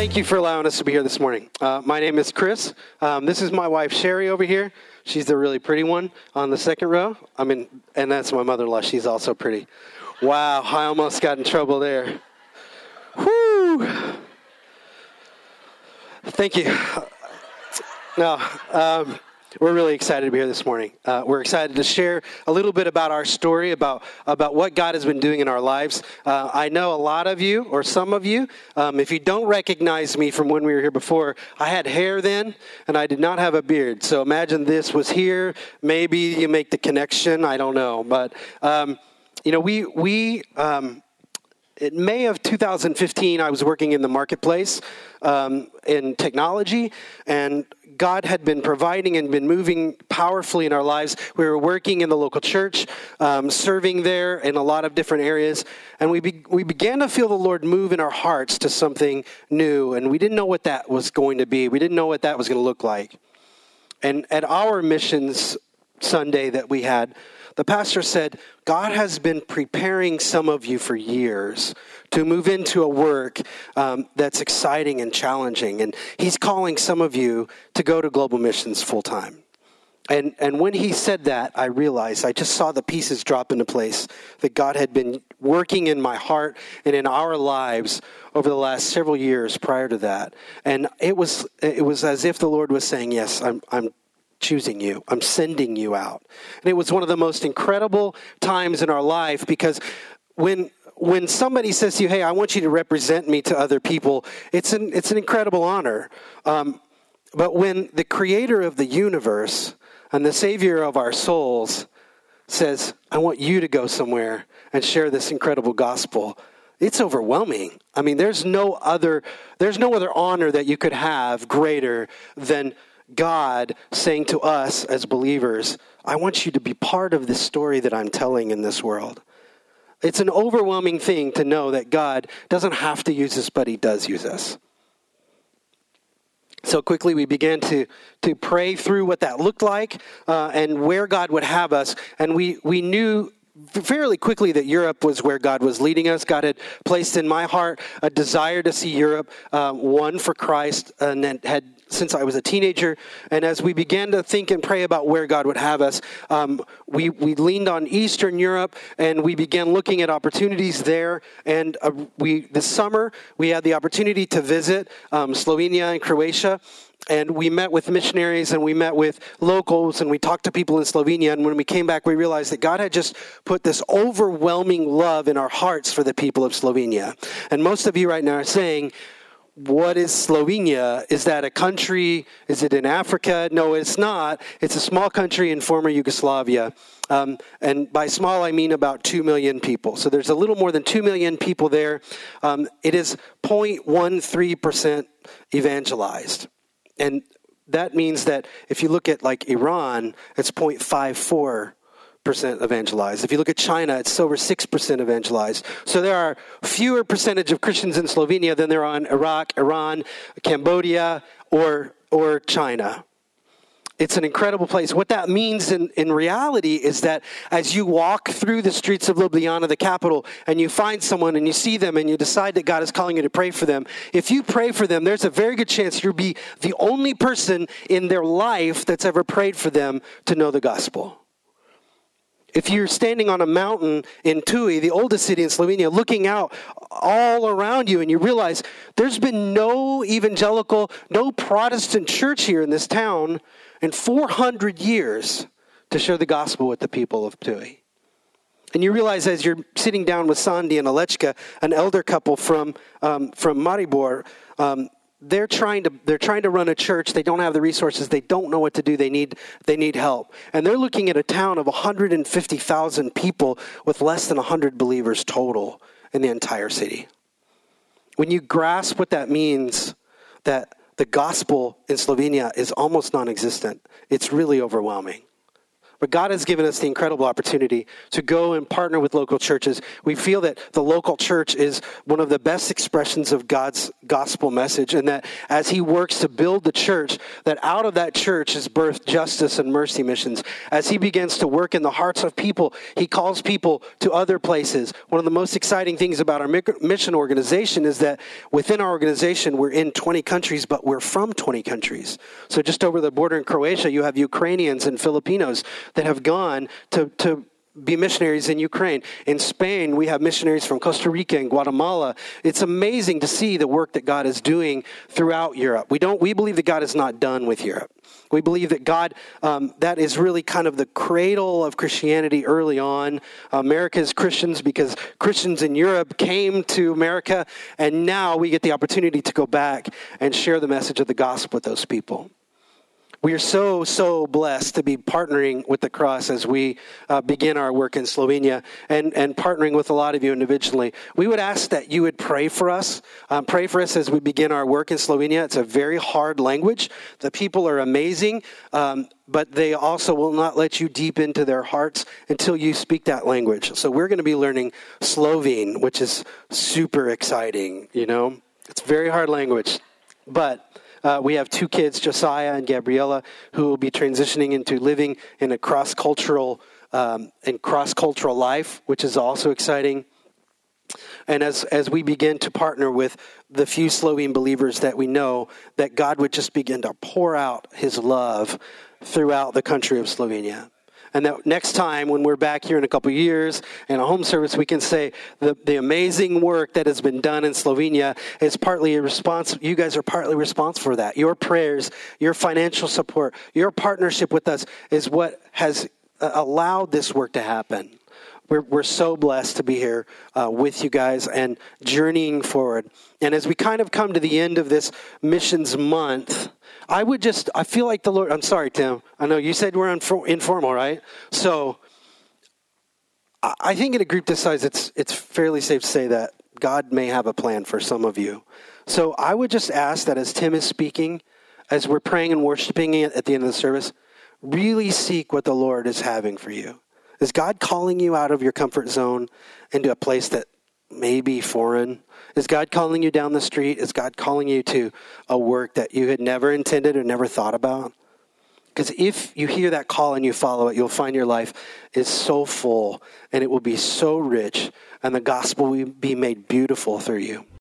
Thank you for allowing us to be here this morning. Uh, my name is Chris. Um, this is my wife Sherry over here. She's the really pretty one on the second row. I mean, and that's my mother-in-law. She's also pretty. Wow, I almost got in trouble there. Whoo! Thank you. No, um, we're really excited to be here this morning. Uh, we're excited to share a little bit about our story, about, about what God has been doing in our lives. Uh, I know a lot of you, or some of you, um, if you don't recognize me from when we were here before, I had hair then, and I did not have a beard. So imagine this was here. Maybe you make the connection. I don't know. But, um, you know, we, we um, in May of 2015, I was working in the marketplace um, in technology, and God had been providing and been moving powerfully in our lives. We were working in the local church, um, serving there in a lot of different areas, and we, be- we began to feel the Lord move in our hearts to something new, and we didn't know what that was going to be. We didn't know what that was going to look like. And at our missions Sunday that we had, the pastor said, God has been preparing some of you for years to move into a work um, that's exciting and challenging. And he's calling some of you to go to global missions full time. And, and when he said that, I realized, I just saw the pieces drop into place that God had been working in my heart and in our lives over the last several years prior to that. And it was, it was as if the Lord was saying, Yes, I'm, I'm choosing you. I'm sending you out. And it was one of the most incredible times in our life because when when somebody says to you, "Hey, I want you to represent me to other people," it's an it's an incredible honor. Um, but when the Creator of the universe and the Savior of our souls says, "I want you to go somewhere and share this incredible gospel," it's overwhelming. I mean, there's no other there's no other honor that you could have greater than God saying to us as believers, I want you to be part of the story that I'm telling in this world. It's an overwhelming thing to know that God doesn't have to use us, but He does use us. So quickly, we began to, to pray through what that looked like uh, and where God would have us. And we, we knew fairly quickly that Europe was where God was leading us. God had placed in my heart a desire to see Europe uh, won for Christ, and had since I was a teenager. And as we began to think and pray about where God would have us, um, we, we leaned on Eastern Europe and we began looking at opportunities there. And uh, we this summer, we had the opportunity to visit um, Slovenia and Croatia and we met with missionaries and we met with locals and we talked to people in Slovenia. And when we came back, we realized that God had just put this overwhelming love in our hearts for the people of Slovenia. And most of you right now are saying, what is Slovenia? Is that a country? Is it in Africa? No, it's not. It's a small country in former Yugoslavia. Um, and by small, I mean about 2 million people. So there's a little more than 2 million people there. Um, it is 0.13% evangelized. And that means that if you look at like Iran, it's 0.54 percent evangelized. If you look at China, it's over 6% evangelized. So there are fewer percentage of Christians in Slovenia than there are in Iraq, Iran, Cambodia, or, or China. It's an incredible place. What that means in, in reality is that as you walk through the streets of Ljubljana, the capital, and you find someone and you see them and you decide that God is calling you to pray for them, if you pray for them, there's a very good chance you'll be the only person in their life that's ever prayed for them to know the gospel. If you're standing on a mountain in Ptuj, the oldest city in Slovenia, looking out all around you, and you realize there's been no evangelical, no Protestant church here in this town in 400 years to share the gospel with the people of Ptuj. And you realize as you're sitting down with Sandy and Alechka, an elder couple from, um, from Maribor, um, they're trying to they're trying to run a church. They don't have the resources. They don't know what to do. They need they need help. And they're looking at a town of 150,000 people with less than 100 believers total in the entire city. When you grasp what that means that the gospel in Slovenia is almost non-existent it's really overwhelming But God has given us the incredible opportunity to go and partner with local churches. We feel that the local church is one of the best expressions of God's gospel message, and that as He works to build the church, that out of that church is birthed justice and mercy missions. As He begins to work in the hearts of people, He calls people to other places. One of the most exciting things about our mission organization is that within our organization, we're in 20 countries, but we're from 20 countries. So just over the border in Croatia, you have Ukrainians and Filipinos that have gone to, to be missionaries in Ukraine. In Spain, we have missionaries from Costa Rica and Guatemala. It's amazing to see the work that God is doing throughout Europe. We don't. We believe that God is not done with Europe. We believe that God, um, that is really kind of the cradle of Christianity early on. America's Christians, because Christians in Europe came to America, and now we get the opportunity to go back and share the message of the gospel with those people. We are so, so blessed to be partnering with the cross as we uh, begin our work in Slovenia and, and partnering with a lot of you individually. We would ask that you would pray for us. Um, pray for us as we begin our work in Slovenia. It's a very hard language. The people are amazing, um, but they also will not let you deep into their hearts until you speak that language. So we're going to be learning Slovene, which is super exciting, you know? It's very hard language. But uh, we have two kids, Josiah and Gabriella, who will be transitioning into living in a cross cultural um, and cross cultural life, which is also exciting. And as, as we begin to partner with the few Slovene believers that we know, that God would just begin to pour out his love throughout the country of Slovenia. And that next time, when we're back here in a couple years in a home service, we can say the, the amazing work that has been done in Slovenia is partly a response. You guys are partly responsible for that. Your prayers, your financial support, your partnership with us is what has uh, allowed this work to happen. We're, we're so blessed to be here uh, with you guys and journeying forward. And as we kind of come to the end of this missions month, I would just, I feel like the Lord, I'm sorry, Tim. I know you said we're informal, right? So I think in a group this size, it's, it's fairly safe to say that God may have a plan for some of you. So I would just ask that as Tim is speaking, as we're praying and worshiping at the end of the service, really seek what the Lord is having for you. Is God calling you out of your comfort zone into a place that may be foreign? Is God calling you down the street? Is God calling you to a work that you had never intended or never thought about? Because if you hear that call and you follow it, you'll find your life is so full and it will be so rich, and the gospel will be made beautiful through you.